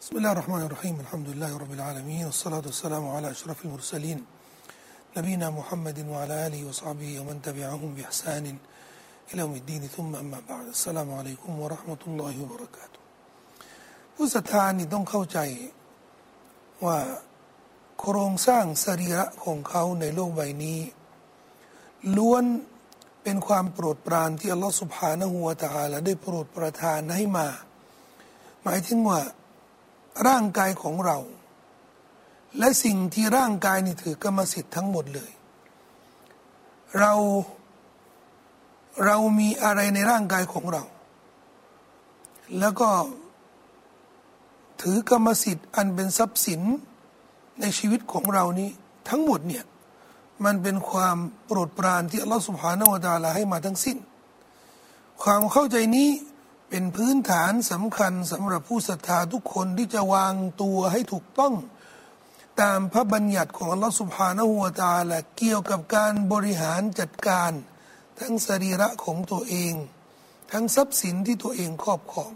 بسم الله الرحمن الرحيم الحمد لله رب العالمين والصلاة والسلام على أشرف المرسلين نبينا محمد وعلى آله وصحبه ومن تبعهم بإحسان إلى يوم الدين ثم أما بعد السلام عليكم ورحمة الله وبركاته ผู้ศรัทธานี่ต้องเข้าใจว่าโครงสร้างสรีระของเขาในโลกใบนี้ ล้วนเป็นความโปรดปรานที่อัลลอฮฺสุบฮานะฮูวะตะอาลาได้โปรดประทานให้มา หมายถึงว่า ร่างกายของเรา และสิ่งที่ร่างกายนี่ถือกรรมสิทธิ์ทั้งหมดเลย เราเรามีอะไรในร่างกายของเรา แล้วก็ถือกรรมสิทธิ์อันเป็นทรัพย์สินในชีวิตของเรานี้ทั้งหมดเนี่ยมันเป็นความโปรดปรานที่อัลลอฮฺสุบฮานาวะตาลาให้มาทั้งสิ้น ความเข้าใจนี้ เป็นพื้นฐานสำคัญสำหรับผู้ศรัทธาทุกคนที่จะวางตัวให้ถูกต้อง ตามพระบัญญัติของอัลลอฮฺสุบฮานาหัวตาละเกี่ยวกับการบริหารจัดการ ทั้งสรีระของตัวเอง ทั้งทรัพย์สินที่ตัวเองครอบครอง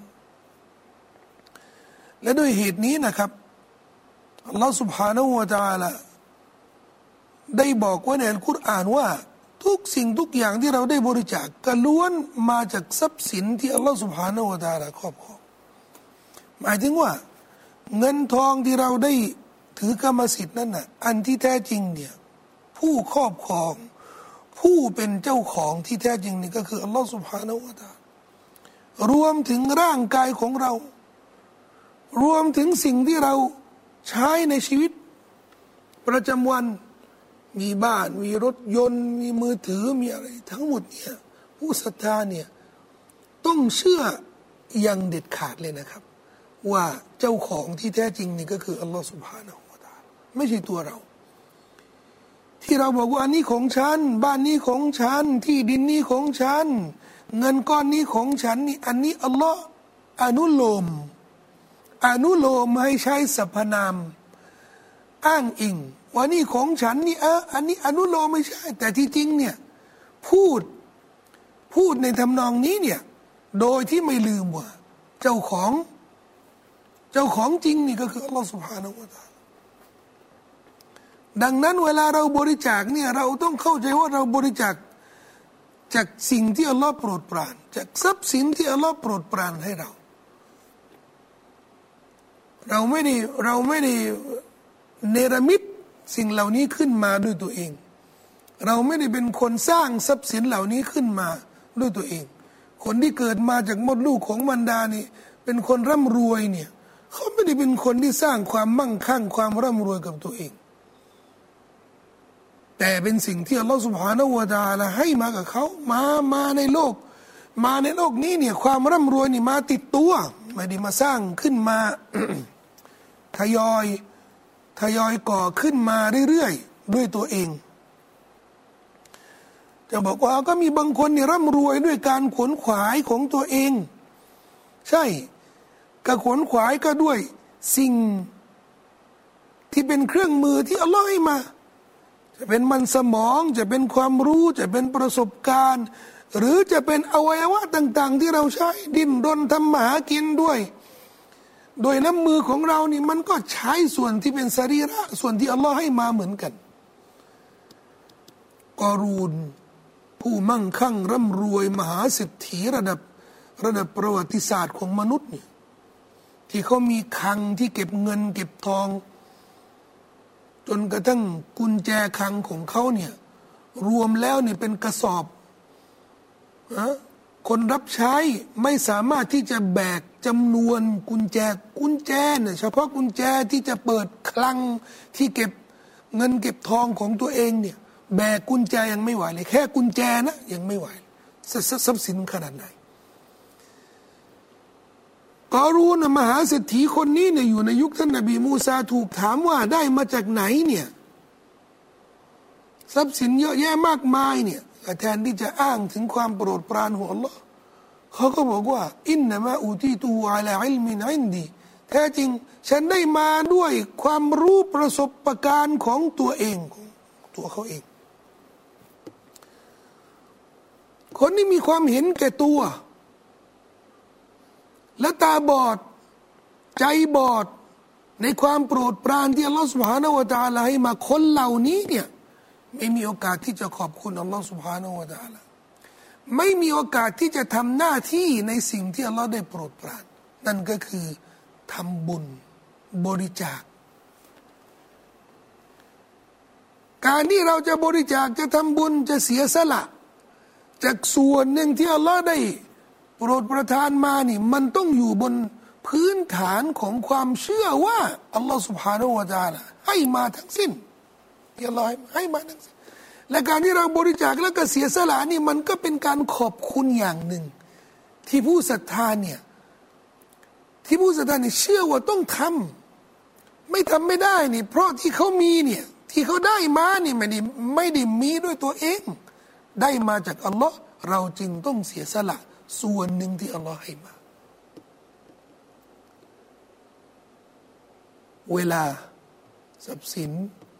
และด้วยเหตุนี้นะครับอัลลอฮฺสุบฮานาหัวตาละได้บอกไว้ในอัลกุรอานว่า ทุกสิ่งทุกอย่างที่เราได้บริจาคก็ล้วนมาจากทรัพย์สินที่อัลลอฮฺสุบฮานาวะตาลาครอบครองหมายถึงว่า เงินทองที่เราได้ถือกรรมสิทธิ์นั่นน่ะอันที่แท้จริงเนี่ยผู้ครอบครอง ผู้เป็นเจ้าของที่แท้จริงนี่ก็คืออัลลอฮฺสุบฮานาวะตารวมถึงร่างกายของเรา รวมถึงสิ่งที่เราใช้ในชีวิต ประจำวัน มีบ้าน มีรถยนต์ มีมือถือมีอะไร ทั้งหมดเนี่ยผู้ศรัทธาเนี่ยต้องเชื่ออย่างเด็ดขาดเลยนะครับ ว่าเจ้าของที่แท้จริงนี่ก็คืออัลลอฮฺสุบฮานาอัลลอฮไม่ใช่ตัวเรา ที่เราบอกว่าอันนี้ของฉัน บ้านนี้ของฉัน ที่ดินนี้ของฉัน เงินก้อนนี้ของฉันนี่อันนี้อัลลอฮ์อนุโลม อนุโลมให้ใช้สรรพนาม อ้างอิง ว่านี่ของฉันนี่เอออันนี้อนุโลมไม่ใช่ แต่ที่จริงเนี่ยพูดพูดในทำนองนี้เนี่ยโดยที่ไม่ลืมว่า เจ้าของ เจ้าของจริงนี่ก็คืออัลลอฮฺสุบฮานาอัลลอฮดังนั้นเวลาเราบริจาคเนี่ยเราต้องเข้าใจว่าเราบริจาคจากสิ่งที่อัลลอฮ์โปรดปราน จากทรัพย์สินที่อัลลอฮ์โปรดปรานให้เรา เราไม่ได้เราไม่ได้ เนรมิตสิ่งเหล่านี้ขึ้นมาด้วยตัวเอง เราไม่ได้เป็นคนสร้างทรัพย์สินเหล่านี้ขึ้นมาด้วยตัวเอง คนที่เกิดมาจากมดลูกของบรรดานี่เป็นคนร่ำรวยเนี่ยเขาไม่ได้เป็นคนที่สร้างความมั่งคั่งความร่ำรวยกับตัวเอง แต่เป็นสิ่งที่อัลลอฮฺสุบฮานาวะตาละให้มากับเขามามาในโลก มาในโลกนี้เนี่ยความร่ำรวยนี่มาติดตัว ไม่ได้มาสร้างขึ้นมาทยอย ทยอยก่อขึ้นมาเรื่อยๆด้วยตัวเอง จะบอกว่าก็มีบางคนเนี่ยร่ำรวยด้วยการขวนขวายของตัวเอง ใช่กระขวนขวายก็ด้วยสิ่งที่เป็นเครื่องมือที่อัลลอฮ์ให้มา จะเป็นมันสมองจะเป็นความรู้จะเป็นประสบการณ์ หรือจะเป็นอวัยวะต่าง ๆ ที่เราใช้ดิ้นรนทำมาหากินด้วย โดยน้ำมือของเรานี่มันก็ใช้ส่วนที่เป็นสรีระส่วนที่อัลลอฮ์ให้มาเหมือนกันกอรูน ผู้มั่งคั่งร่ำรวยมหาเศรษฐีระดับระดับประวัติศาสตร์ของมนุษย์นี่ที่เขามีคังที่เก็บเงิน เก็บทอง จนกระทั่งกุญแจคังของเขาเนี่ยรวมแล้วเนี่ยเป็นกระสอบอคนรับใช้ไม่สามารถที่จะแบก จำนวนกุญแจกุญแจเนี่ยเฉพาะกุญแจที่จะเปิดคลังที่เก็บเงินเก็บทองของตัวเองเนี่ยแบกกุญแจยังไม่ไหวเลยแค่กุญแจนะยังไม่ไหวทรัพย์สินขนาดไหนก็รู้นะมหาเศรษฐีคนนี้เนี่ยอยู่ในยุคท่านนบีมูซาถูกถามว่าได้มาจากไหนเนี่ยทรัพย์สินเยอะแยะมากมายเนี่ยแทนที่จะอ้างถึงความโปรดปรานของ Allah เขาก็บอกว่า อินนามาอูตีตูอาลาอิลมินอินดีแท้จริง ฉันได้มาด้วยความรู้ประสบะการณ์ของตัวเองของตัวเขาเอง คนที่มีความเห็นแก่ตัว และตาบอด ใจบอด ในความโปรดปรานที่อัลลอฮฺสุบฮานาวะตาลาให้มาคนเหล่านี้เนี่ย ไม่มีโอกาสที่จะขอบคุณอัลลอฮฺสุบฮานาวะตาลา ไม่มีโอกาสที่จะทำหน้าที่ในสิ่งที่อัลลอฮฺได้โปรดปราน นั่นก็คือทำบุญบริจาค การที่เราจะบริจาคจะทำบุญจะเสียสละ จากส่วนหนึ่งที่อัลลอฮฺได้โปรดประทานมานี่ มันต้องอยู่บนพื้นฐานของความเชื่อว่าอัลลอฮฺสุบฮานาวะ ت ع ให้มาทั้งสิ้นที่อัลลอฮฺให้มาทั้งสิ้น และการที่เราบริจาคแล้วก็เสียสละนี่มันก็เป็นการขอบคุณอย่างหนึ่ง ที่ผู้ศรัทธาเนี่ยที่ผู้ศรัทธาเนี่ยเชื่อว่าต้องทำไม่ทำไม่ได้นี่เพราะที่เขามีเนี่ยที่เขาได้มานี่ไม่ได้ไม่ได้มีด้วยตัวเอง ได้มาจากอัลลอฮ์เราจึงต้องเสียสละส่วนหนึ่งที่อัลลอฮ์ให้มา เวลาทรัพย์สิน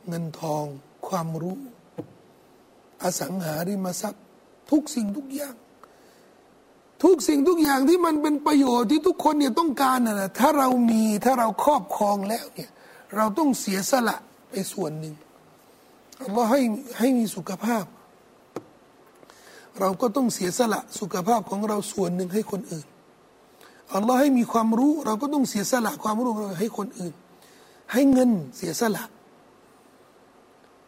เงินทองความรู้ อสังหาริมทรัพย์ ทุกสิ่งทุกอย่าง ทุกสิ่งทุกอย่างที่มันเป็นประโยชน์ที่ทุกคนเนี่ยต้องการนะถ้าเรามีถ้าเราครอบครองแล้วเนี่ยเราต้องเสียสละไปส่วนหนึ่งอัลลอฮ์ให้ให้มีสุขภาพ เราก็ต้องเสียสละสุขภาพของเราส่วนหนึ่งให้คนอื่นอัลลอฮ์ให้มีความรู้ เราก็ต้องเสียสละความรู้เราให้คนอื่น ให้เงินเสียสละ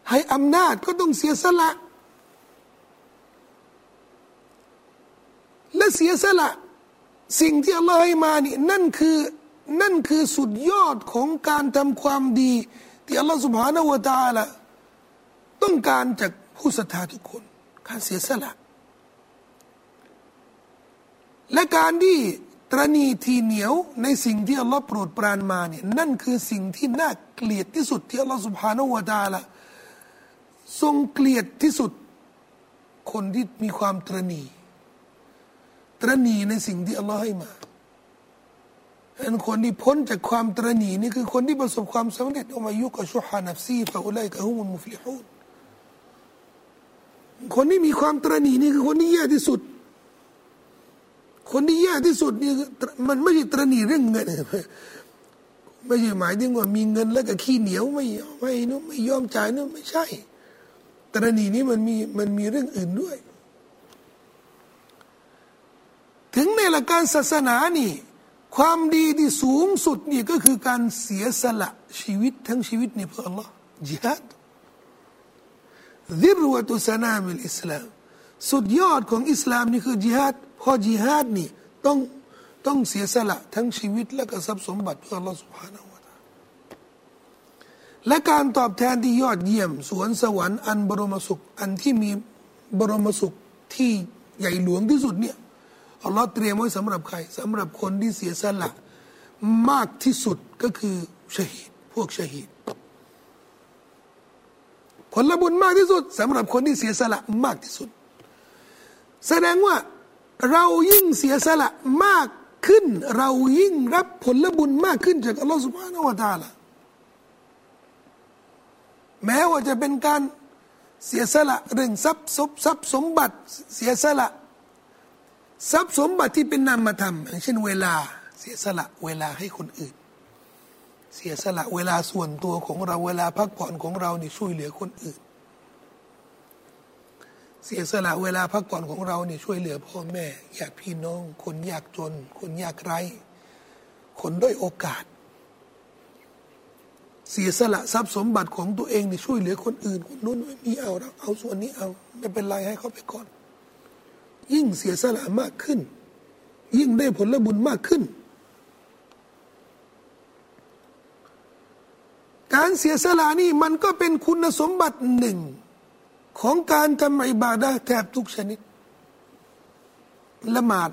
ให้อำนาจก็ต้องเสียสละ และเสียสละ สิ่งที่อัลลอฮ์ให้มานี่นั่นคือนั่นคือสุดยอดของการทำความดี ที่อัลลอฮ์สุบฮานาวะตาละต้องการจากผู้ศรัทธาทุกคน การเสียสละ และการที่ตรณีทีเหนียวในสิ่งที่อัลลอฮ์โปรดปรานมาเนี่ยนั่นคือสิ่งที่น่าเกลียดที่สุดที่อัลลอฮ์สุบฮานาวะตาละทรงเกลียดที่สุดคนที่มีความตรณี ตรณีในสิ่งที่อัลลอฮ์ให้มาอันคนที่พ้นจากความตรณีนี่คือคนที่ประสบความสำเร็จอมายุกชุฮานับซีฟะอุไลกะฮุมุลมุฟลิฮูนคนที่มีความตรณีนี่คือคนที่แย่ที่สุด คนที่แย่ที่สุดนี่มันไม่ใช่ตรณีเรื่องเงินไม่ใช่หมายถึงว่ามีเงินแล้วก็ขี้เหนียวไม่ไม่นู้ไม่ยอมจ่ายนู้ไม่ใช่ ตรณีนี้มันมีมันมีเรื่องอื่นด้วย ถึงในหลักการศาสนานี่ ความดีที่สูงสุดนี่ก็คือการเสียสละชีวิตทั้งชีวิตนี่เพื่อ Allah จิฮัดดิรวตุสนามิลอิสลามสุดยอดของอิสลามนี่คือจิฮัดพอจิฮาดนี่ต้องต้องเสียสละทั้งชีวิตและก็ทรัพย์สมบัติเพื่อ Allah سبحانه และ تعالى และการตอบแทนที่ยอดเยี่ยม สวนสวรรค์อันบรมสุข อันที่มีบรมสุขที่ใหญ่หลวงที่สุดเนี่ย อัลลอฮ์เตรียมไว้สำหรับใครสำหรับคนที่เสียสละ มากที่สุดก็คือชหีดพวกชหีดผลบุญมากที่สุดสำหรับคนที่เสียสละมากที่สุด แสดงว่าเรายิ่งเสียสละมากขึ้น เรายิ่งรับผลบุญมากขึ้นจากอัลลอฮฺสุบฮานาวะตาละแม้ว่าจะเป็นการเสียสละเรื่องทรัพย์สมทรัพย์สมบัติ เสียสละ ทรัพย์สมบัติที่เป็นนามธรรมอย่างเช่นเวลาเสียสละเวลาให้คนอื่น เสียสละเวลาส่วนตัวของเราเวลาพักผ่อนของเรานี่ช่วยเหลือคนอื่น เสียสละเวลาพักผ่อนของเราเนี่ยช่วยเหลือพ่อแม่ญาติพี่น้อง คนยากจน คนยากไร้ คนด้อยโอกาส เสียสละทรัพย์สมบัติของตัวเองเนี่ยช่วยเหลือคนอื่น คนนู้นไม่มีเอาเราเอาส่วนนี้เอาไม่เป็นไรให้เขาไปก่อน ยิ่งเสียสละมากขึ้น ยิ่งได้ผลบุญมากขึ้น การเสียสละนี่มันก็เป็นคุณสมบัติหนึ่ง ของการทำอิบาดะแทบทุกชนิด ละหมาด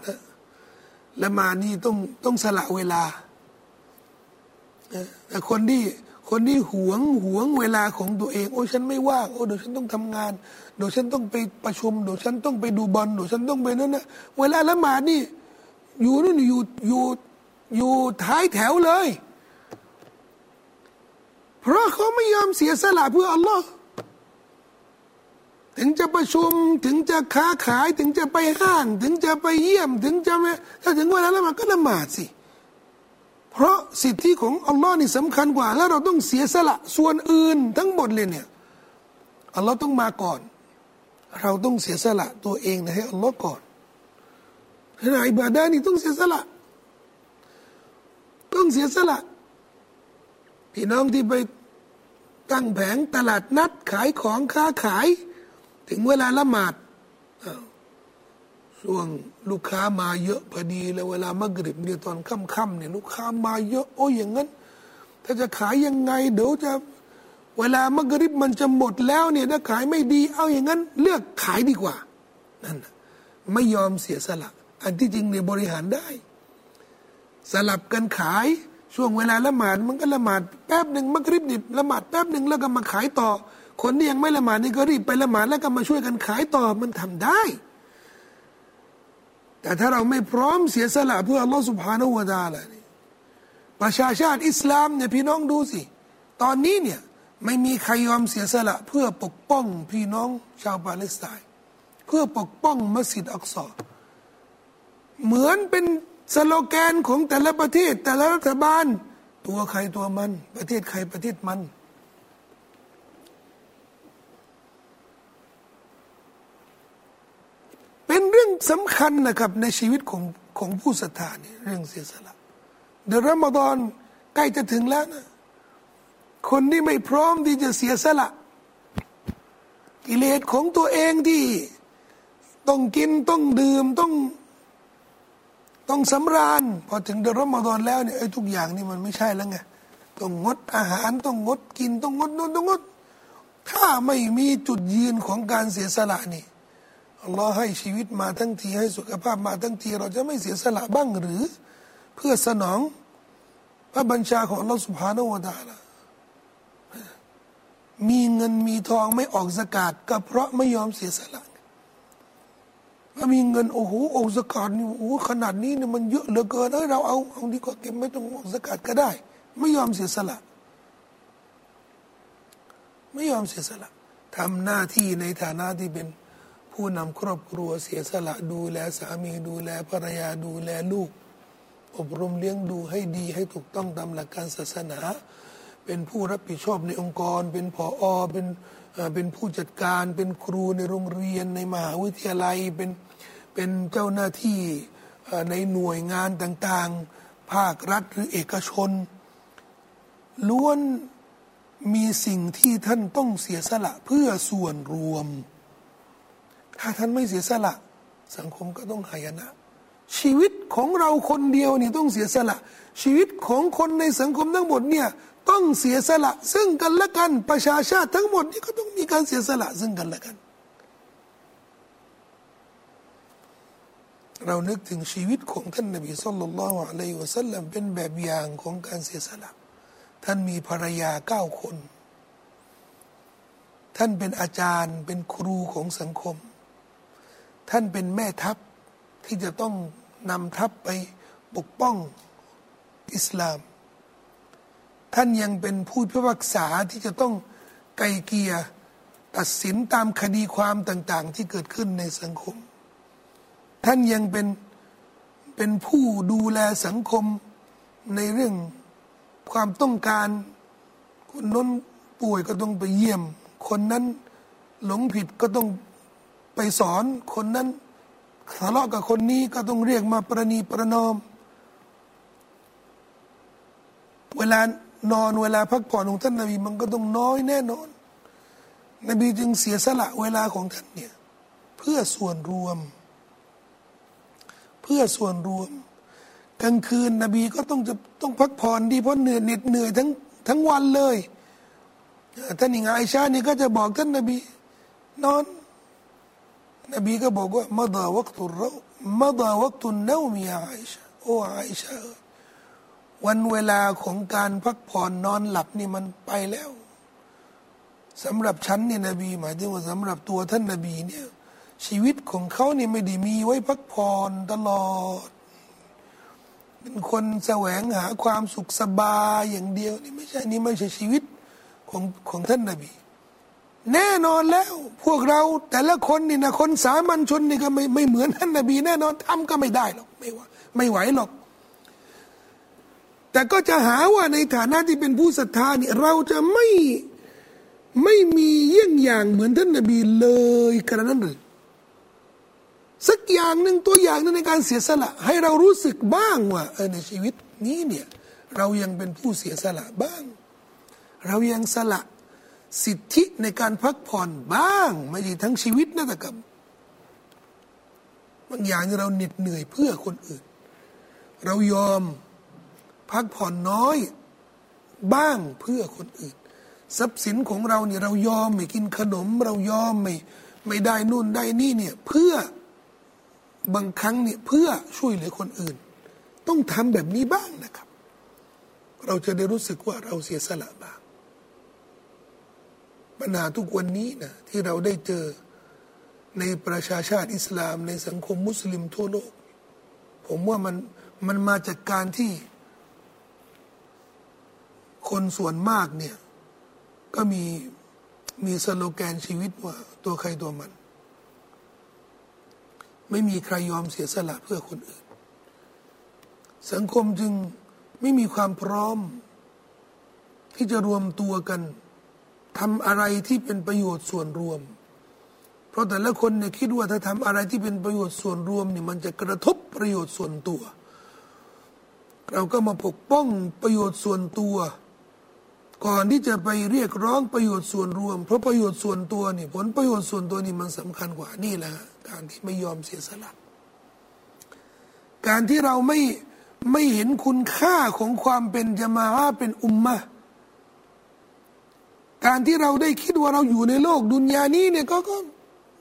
ละหมาดนี่ต้องต้องสละเวลาแต่คนที่ คนที่หวงหวงเวลาของตัวเอง โอ้ฉันไม่ว่างโอ้เดี๋ยวฉันต้องทำงาน เดี๋ยวฉันต้องไปประชุมเดี๋ยวฉันต้องไปดูบอลเดี๋ยวฉันต้องไปนั่นนะเวลาละหมาดนี่ อยู่นู่นอยู่อยู่อยู่ท้ายแถวเลย เพราะเขาไม่ยอมเสียสละเพื่ออัลลอฮ์ถึงจะประชุมถึงจะค้าขายถึงจะไปห้าง ถึงจะไปเยี่ยม ถึงจะไม่ถ้าถึงเวลาล้วมันก็ละหมาดสิ เพราะสิทธิของอัลลอฮ์นี่สำคัญกว่า แล้วเราต้องเสียสละส่วนอื่นทั้งหมดเลยเนี่ยอัลลอฮ์ต้องมาก่อน เราต้องเสียสละตัวเองนะให้อัลลอฮ์ก่อนขณะอิบาดานี่ต้องเสียสละ ต้องเสียสละ พี่น้องที่ไปตั้งแผงตลาดนัดขายของค้าขาย ถึงเวลาละหมาด ช่วงลูกค้ามาเยอะพอดีแล้วเวลามะกริบเนี่ยตอนค่ำๆเนี่ยลูกค้ามาเยอะโอ้ยอย่างนั้น ถ้าจะขายยังไง เดี๋ยวจะเวลามะกริบมันจะหมดแล้วเนี่ยถ้าขายไม่ดี เอาอย่างนั้น เลือกขายดีกว่านั่นไม่ยอมเสียสละ อันที่จริงเนี่ยบริหารได้ สลับกันขายช่วงเวลาละหมาดมันก็ละหมาดแป๊บหนึ่งมักริบนี่ละหมาดแป๊บหนึ่งแล้วก็มาขายต่อ คนที่ยังไม่ละหมาดนี่ก็รีบไปละหมาดแล้วก็มาช่วยกันขายต่อมันทำได้ แต่ถ้าเราไม่พร้อมเสียสละเพื่ออัลลอฮฺสุบฮานาวะตาละนี่ประชาชาติอิสลามเนี่ยพี่น้องดูสิ ตอนนี้เนี่ยไม่มีใครยอมเสียสละ เพื่อปกป้องพี่น้องชาวปาเลสไตน์เพื่อปกป้องมัสยิดอักษรเหมือนเป็นสโลแกนของแต่ละประเทศ แต่ละรัฐบาล ตัวใครตัวมัน ประเทศใครประเทศมัน เป็นเรื่องสำคัญนะครับในชีวิตของของผู้ศรัทธาเนี่ยเรื่องเสียสละเดือนรอมฎอนใกล้จะถึงแล้วนะคนที่ไม่พร้อมที่จะเสียสละ กิเลสของตัวเองที่ต้องกินต้องดื่มต้องต้องสำราญพอถึงเดือนรอมฎอนแล้วเนี่ยไอ้ทุกอย่างนี่มันไม่ใช่แล้วไงต้องงดอาหารต้องงดกินต้องงดนู่นต้องงด ถ้าไม่มีจุดยืนของการเสียสละนี่ อัลลอฮ์ให้ชีวิตมาทั้งทีให้สุขภาพมาทั้งที เราจะไม่เสียสละบ้างหรือ เพื่อสนองพระบัญชาของอัลลอฮ์สุบฮานาวะตาละมีเงินมีทองไม่ออกสกาดก็เพราะไม่ยอมเสียสละถ้ามีเงินโอ้โหออกสกัดนี่โอ้ขนาดนี้เนี่ยมันเยอะเหลือเกินเอ้ยเราเอาเอาดีกว่าเก็บไม่ต้องออกสกัดก็ได้ ไม่ยอมเสียสละ ไม่ยอมเสียสละทำหน้าที่ในฐานะที่เป็น ผู้นำครอบครัวเสียสละดูแลสามีดูแลภรรยาดูแลลูก อบรมเลี้ยงดูให้ดีให้ถูกต้องตามหลักการศาสนา เป็นผู้รับผิดชอบในองค์กร เป็นผออเป็นเป็นผู้จัดการเป็นครูในโรงเรียนในมหาวิทยาลัยเป็นเป็นเจ้าหน้าที่ในหน่วยงานต่างๆ ภาครัฐหรือเอกชน ล้วนมีสิ่งที่ท่านต้องเสียสละเพื่อส่วนรวม ถ้าท่านไม่เสียสละ สังคมก็ต้องหายนะ ชีวิตของเราคนเดียวนี่ต้องเสียสละ ชีวิตของคนในสังคมทั้งหมดเนี่ยต้องเสียสละ ซึ่งกันและกันประชาชาติทั้งหมดนี่ก็ต้องมีการเสียสละซึ่งกันและกัน เรานึกถึงชีวิตของท่านนบีสุลต่านละอะลัยวะสัลลัมเป็นแบบอย่างของการเสียสละ ท่านมีภรรยาเก้าคน ท่านเป็นอาจารย์เป็นครูของสังคม ท่านเป็นแม่ทัพที่จะต้องนำทัพไปปกป้องอิสลาม ท่านยังเป็นผู้พิพากษาที่จะต้องไกลเกียตัดสินตามคดีความต่างๆ ที่เกิดขึ้นในสังคม ท่านยังเป็นเป็นผู้ดูแลสังคมในเรื่องความต้องการ คนน้นป่วยก็ต้องไปเยี่ยม คนนั้นหลงผิดก็ต้อง ไปสอนคนนั้นทะเลาะกับคนนี้ก็ต้องเรียกมาประนีประนอม เวลานอนเวลาพักผ่อนของท่านนบีมันก็ต้องน้อยแน่นอน นบีจึงเสียสละเวลาของท่านเนี่ยเพื่อส่วนรวม เพื่อส่วนรวม กลางคืนนบีก็ต้องจะต้องพักผ่อนดีเพราะเหนื่อยเหน็ดเหนื่อยทั้งทั้งวันเลยท่านอิงไอชานี่ก็จะบอกท่านนบี นอน นบีก็บอกว่ามาดาวักตุเรามาดาวักตุนเนวมีไอชาโอ้ไอชาวันเวลาของการพักผ่อนนอนหลับนี่มันไปแล้วสำหรับฉันเนี่ยนบี หมายถึงว่าสำหรับตัวท่านนบีเนี่ยชีวิตของเขาเนี่ยไม่ได้มีไว้พักผ่อนตลอด เป็นคนแสวงหาความสุขสบายอย่างเดียวนี่ไม่ใช่นี่ไม่ใช่ชีวิตของของท่านนบี แน่นอนแล้ว พวกเราแต่ละคนนี่นะคนสามัญชนนี่ก็ไม่ไม่เหมือนท่านนบีแน่นอนทำก็ไม่ได้หรอกไม่ว่าไม่ไหวหรอก แต่ก็จะหาว่าในฐานะที่เป็นผู้ศรัทธาเนี่ยเราจะไม่ไม่มีเยี่ยงอย่างเหมือนท่านนบีเลยกระนั้นหรือสักอย่างหนึ่งตัวอย่างนึงในการเสียสละ ให้เรารู้สึกบ้างว่าเออในชีวิตนี้เนี่ยเรายังเป็นผู้เสียสละบ้าง เรายังสละ สิทธิในการพักผ่อนบ้างไม่ใช่ทั้งชีวิตนะแต่กับบางอย่างเราเหน็ดเหนื่อยเพื่อคนอื่น เรายอมพักผ่อนน้อย บ้างเพื่อคนอื่น ทรัพย์สินของเราเนี่ยเรายอมไม่กินขนม เรายอมไม่ไม่ได้นู่นได้นี่เนี่ยเพื่อบางครั้งเนี่ยเพื่อช่วยเหลือคนอื่น ต้องทำแบบนี้บ้างนะครับ เราจะได้รู้สึกว่าเราเสียสละบ้าง ปัญหาทุกวันนี้นะที่เราได้เจอในประชาชาติอิสลาม ในสังคมมุสลิมทั่วโลก ผมว่ามันมันมาจากการที่ คนส่วนมากเนี่ย ก็มีมีสโลแกนชีวิตว่า ตัวใครตัวมัน ไม่มีใครยอมเสียสละเพื่อคนอื่น สังคมจึงไม่มีความพร้อม ที่จะรวมตัวกัน ทำอะไรที่เป็นประโยชน์ส่วนรวม เพราะแต่ละคนเนี่ยคิดว่าถ้าทำอะไรที่เป็นประโยชน์ส่วนรวมเนี่ยมันจะกระทบประโยชน์ส่วนตัว เราก็มาปกป้องประโยชน์ส่วนตัว ก่อนที่จะไปเรียกร้องประโยชน์ส่วนรวม เพราะประโยชน์ส่วนตัวนี่ผลประโยชน์ส่วนตัวนี่มันสำคัญกว่านี่แหละการที่ไม่ยอมเสียสละการที่เราไม่ไม่เห็นคุณค่าของความเป็นจมาว่าเป็นอุมมะ การที่เราได้คิดว่าเราอยู่ในโลกดุนยานี้เนี่ยก็ก็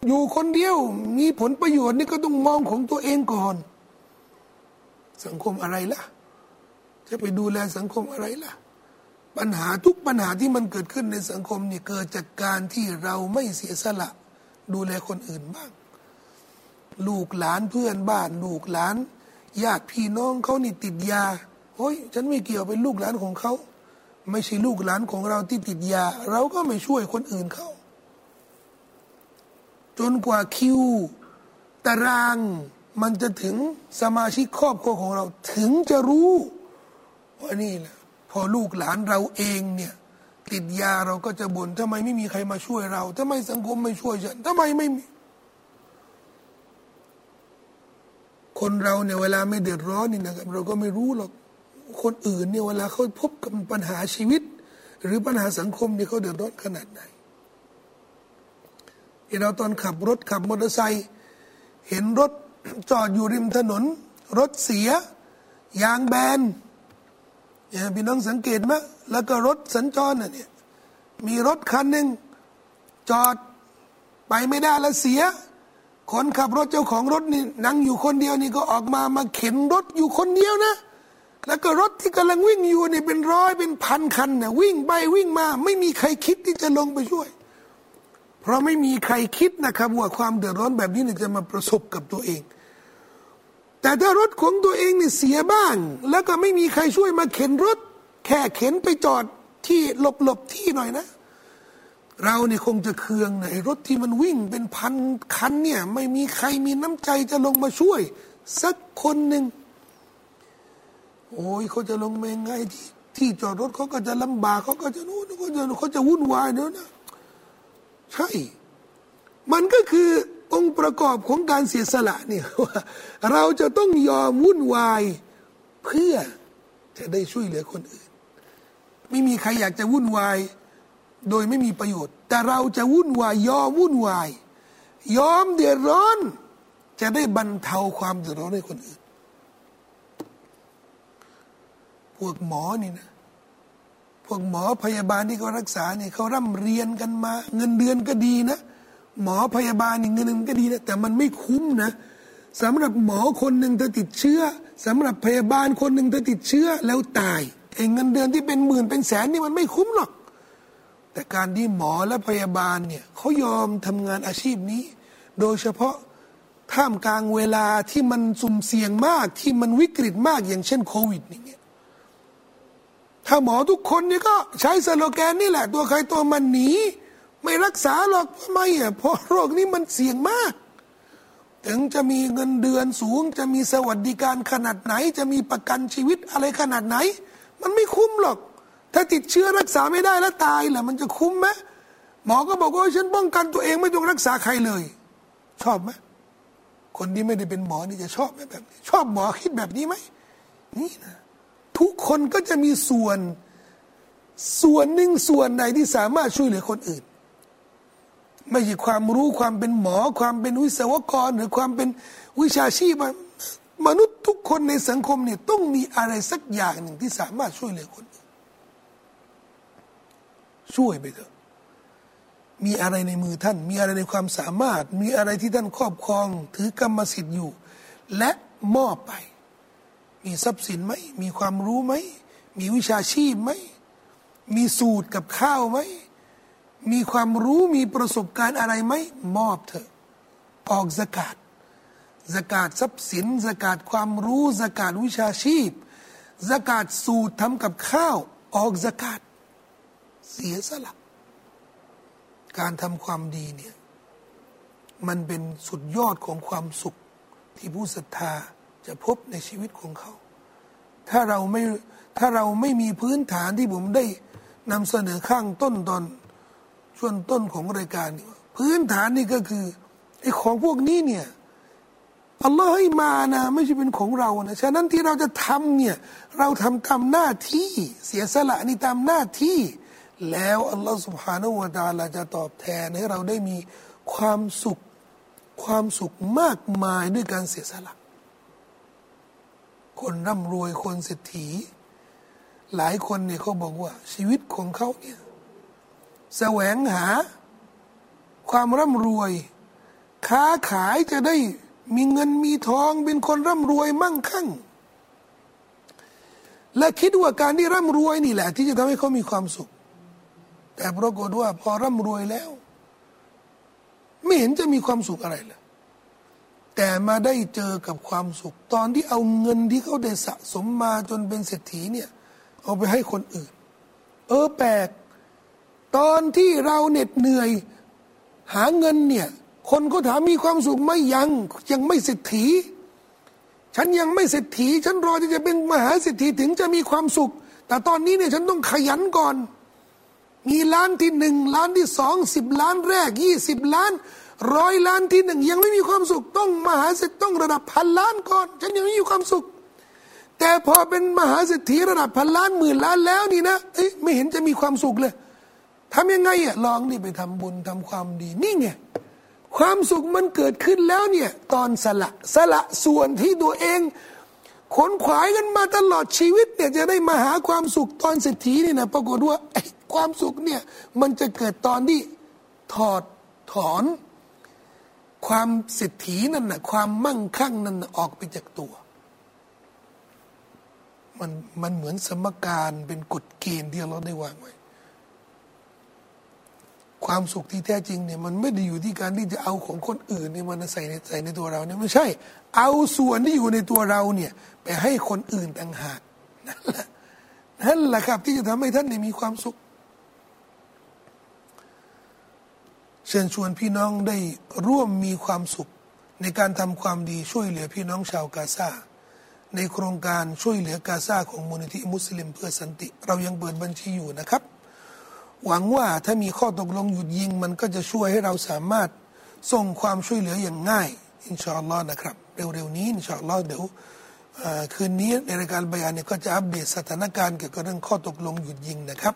อยู่คนเดียว มีผลประโยชน์นี่ก็ต้องมองของตัวเองก่อน สังคมอะไรล่ะ จะไปดูแลสังคมอะไรล่ะ ปัญหาทุกปัญหาที่มันเกิดขึ้นในสังคมเนี่ยเกิดจากการที่เราไม่เสียสละ ดูแลคนอื่นบ้าง ลูกหลานเพื่อนบ้าน ลูกหลานญาติพี่น้องเขานี่ติดยาเฮ้ยฉันไม่เกี่ยวเป็นลูกหลานของเขา ไม่ใช่ลูกหลานของเราที่ติดยา เราก็ไม่ช่วยคนอื่นเขา จนกว่าคิวตารางมันจะถึงสมาชิกครอบครัวของเราถึงจะรู้ว่านี่แหละพอลูกหลานเราเองเนี่ยติดยาเราก็จะบน่นทำไมไม่มีใครมาช่วยเราทำไมสังคมไม่ช่วยฉันทำไมไม่มีคนเราเนี่ยเวลาไม่เดือดร้อนนี่นะครับเราก็ไม่รู้หรอก คนอื่นเนี่ยเวลาเขาพบกับปัญหาชีวิต หรือปัญหาสังคมเนี่ยเขาเดือดร้อนขนาดไหนเราตอนขับรถขับมอเตอร์ไซค์เห็นรถจอดอยู่ริมถนน รถเสีย ยางแบนเนี่ยพี่น้องสังเกตไหมแล้วก็รถสัญจรน่ะเนี่ยมีรถคันหนึ่งจอดไปไม่ได้แล้วเสีย คนขับรถเจ้าของรถนี่นั่งอยู่คนเดียวนี่ก็ออกมามาเข็นรถอยู่คนเดียวนะ แล้วก็รถที่กำลังวิ่งอยู่เนี่ยเป็นร้อยเป็นพันคันเนี่ยวิ่งไปวิ่งมา ไม่มีใครคิดที่จะลงไปช่วย เพราะไม่มีใครคิดนะครับ ว่าความเดือดร้อนแบบนี้เนี่ยจะมาประสบกับตัวเอง แต่ถ้ารถของตัวเองเนี่ยเสียบ้าง แล้วก็ไม่มีใครช่วยมาเข็นรถ แค่เข็นไปจอดที่หลบๆที่หน่อยนะ เราเนี่ยคงจะเคืองในรถที่มันวิ่งเป็นพันคันเนี่ยไม่มีใครมีน้ำใจจะลงมาช่วย สักคนหนึ่ง โอ้ยเขาจะลงมาไงที่ที่จอดรถเขาก็จะลำบากเขาก็จะนู้นเขาจะเขาจะวุ่นวายเนอะนะใช่ มันก็คือองค์ประกอบของการเสียสละเนี่ยว่าเราจะต้องยอมวุ่นวายเพื่อจะได้ช่วยเหลือคนอื่น ไม่มีใครอยากจะวุ่นวายโดยไม่มีประโยชน์ แต่เราจะวุ่นวายยอมวุ่นวาย ยอมเดือดร้อน จะได้บรรเทาความเดือดร้อนให้คนอื่น พ วกหมอนี่นะ พวกหมอพยาบาลที่เขารักษาเนี่ยเขาร่ำเรียนกันมา เงินเดือนก็ดีนะ หมอพยาบาลนี่เงินเดือนก็ดีนะ แต่มันไม่คุ้มนะสำหรับหมอคนหนึ่งถ้าติดเชื้อสำหรับพยาบาลคนหนึ่งถ้าติดเชื้อแล้วตายเองเงินเดือนที่เป็นหมื่นเป็นแสนนี่มันไม่คุ้มหรอก แต่การที่หมอและพยาบาลเนี่ยเขายอมทำงานอาชีพนี้ โดยเฉพาะท่ามกลางเวลาที่มันสุ่มเสี่ยงมากที่มันวิกฤตมากอย่างเช่นโควิดอย่างเงี้ย ถ้าหมอทุกคนนี่ก็ใช้สโลแกนนี่แหละ ตัวใครตัวมันหนี ไม่รักษาหรอกทำไมอะเพราะโรคนี้มันเสี่ยงมาก ถึงจะมีเงินเดือนสูง จะมีสวัสดิการขนาดไหน จะมีประกันชีวิตอะไรขนาดไหน มันไม่คุ้มหรอก ถ้าติดเชื้อรักษาไม่ได้แล้วตายล่ะมันจะคุ้มไหมหมอก็บอกว่าฉันป้องกันตัวเองไม่ต้องรักษาใครเลย ชอบไหมคนที่ไม่ได้เป็นหมอนี่จะชอบไหมแบบนี้ชอบหมอคิดแบบนี้ไหมนี่นะ ทุกคนก็จะมีส่วน ส่วนหนึ่งส่วนใดที่สามารถช่วยเหลือคนอื่น ไม่ใช่ความรู้ความเป็นหมอ ความเป็นวิศวกร หรือความเป็นวิชาชีพมนุษย์ทุกคนในสังคมเนี่ยต้องมีอะไรสักอย่างหนึ่งที่สามารถช่วยเหลือคนอื่นช่วยไปเถอะมีอะไรในมือท่าน มีอะไรในความสามารถ มีอะไรที่ท่านครอบครอง ถือกรรมสิทธิ์อยู่ และมอบไป มีทรัพย์สินไหมมีความรู้ไหมมีวิชาชีพไหมมีสูตรกับข้าวไหมมีความรู้มีประสบการณ์อะไรไหมมอบเถอะออกสกาดสกาดทรัพย์สินสกาดความรู้สกาดวิชาชีพสกาดสูตรทำกับข้าว ออกสกาดเสียสละการทำความดีเนี่ย มันเป็นสุดยอดของความสุขที่ผู้ศรัทธา จะพบในชีวิตของเขา ถ้าเราไม่ถ้าเราไม่มีพื้นฐานที่ผมได้นำเสนอข้างต้นตอนช่วงต้นของรายการพื้นฐานนี่ก็คือไอ้ของพวกนี้เนี่ยอัลลอฮ์ให้มานะไม่ใช่เป็นของเรานะฉะนั้นที่เราจะทำเนี่ยเราทำตามหน้าที่เสียสละนี่ตามหน้าที่ แล้วอัลลอฮ์สุบฮานาอูตาลาจะตอบแทนให้เราได้มีความสุขความสุขมากมายด้วยการเสียสละ คนร่ำรวยคนเศรษฐี หลายคนเนี่ยเขาบอกว่า ชีวิตของเขาเนี่ยแสวงหา ความร่ำรวย ค้าขายจะได้มีเงินมีทองเป็นคนร่ำรวยมั่งคั่ง และคิดว่าการที่ร่ำรวยนี่แหละ ที่จะทำให้เขามีความสุข แต่ปรากฏว่าพอร่ำรวยแล้ว ไม่เห็นจะมีความสุขอะไรเลย แต่มาได้เจอกับความสุข ตอนที่เอาเงินที่เขาได้สะสมมาจนเป็นเศรษฐีเนี่ย เอาไปให้คนอื่น เออแปลก ตอนที่เราเหน็ดเหนื่อย หาเงินเนี่ย คนก็ถามมีความสุขไหมยังยังไม่เศรษฐี ฉันยังไม่เศรษฐี ฉันรอที่จะเป็นมหาเศรษฐีถึงจะมีความสุข แต่ตอนนี้เนี่ยฉันต้องขยันก่อน มีล้านที่หนึ่งล้านที่สองสิบล้านแรกยี่สิบล้าน ร้อยล้านที่หนึ่งยังไม่มีความสุขต้องมหาเศรษฐต้องระดับพันล้านก่อน ฉันยังไม่มีความสุข แต่พอเป็นมหาเศรษฐีระดับพันล้านหมื่นล้านแล้วนี่นะเอ๊ะไม่เห็นจะมีความสุขเลยทำยังไงอะลองนี่ไปทำบุญทำความดีนี่ไงความสุขมันเกิดขึ้นแล้วเนี่ยตอนสละสละส่วนที่ตัวเองขนขวายกันมาตลอดชีวิตเนี่ยจะได้มาหาความสุขตอนเศรษฐีนี่นะปรากฏว่าความสุขเนี่ยมันจะเกิดตอนที่ถอดถอน ความเศรษฐีนั่นนะความมั่งคั่งนั่นนะออกไปจากตัว มันมันเหมือนสมการเป็นกฎเกณฑ์ที่เราได้วางไว้ ความสุขที่แท้จริงเนี่ยมันไม่ได้อยู่ที่การที่จะเอาของคนอื่นเนี่ยมันใส่ในใส่ในตัวเราเนี่ยไม่ใช่ เอาส่วนที่อยู่ในตัวเราเนี่ยไปให้คนอื่นต่างหากนั่นแหละนั่นแหละครับที่จะทำให้ท่านเนี่ยมีความสุข เชิญชวนพี่น้องได้ร่วมมีความสุข ในการทำความดีช่วยเหลือพี่น้องชาวกาซาในโครงการช่วยเหลือกาซาของมูลนิธิมุสลิมเพื่อสันติ เรายังเปิดบัญชีอยู่นะครับ หวังว่าถ้ามีข้อตกลงหยุดยิง มันก็จะช่วยให้เราสามารถส่งความช่วยเหลืออย่างง่าย อินชาอัลลอฮ์นะครับ เร็วๆนี้อินชาอัลลอฮ์เดี๋ยวคืนนี้ในรายการบยานเนี่ยก็จะอัปเดตสถานการณ์เกี่ยวกับเรื่องข้อตกลงหยุดยิงนะครับ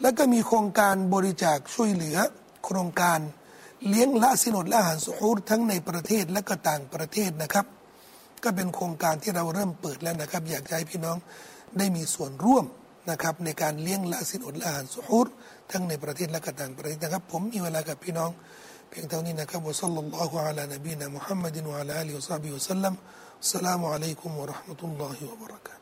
แล้วก็มีโครงการบริจาคช่วยเหลือ โครงการเลี้ยงละสินอดและอาหารสุฮูรทั้งในประเทศและก็ต่างประเทศนะครับ ก็เป็นโครงการที่เราเริ่มเปิดแล้วนะครับ อยากให้พี่น้องได้มีส่วนร่วมนะครับในการเลี้ยงละสินอดและอาหารสุฮูรทั้งในประเทศและก็ต่างประเทศนะครับ ผมมีเวลากับพี่น้องเพียงเท่านี้นะครับวะซัลลัลลอฮุอะลานบีนะมุฮัมมัดวะอะลาอัลิวะซับบิวะสัลลัมสลามุอะลัยกุมวะราะห์มะตุลลอฮิวะบะเราะกาตุ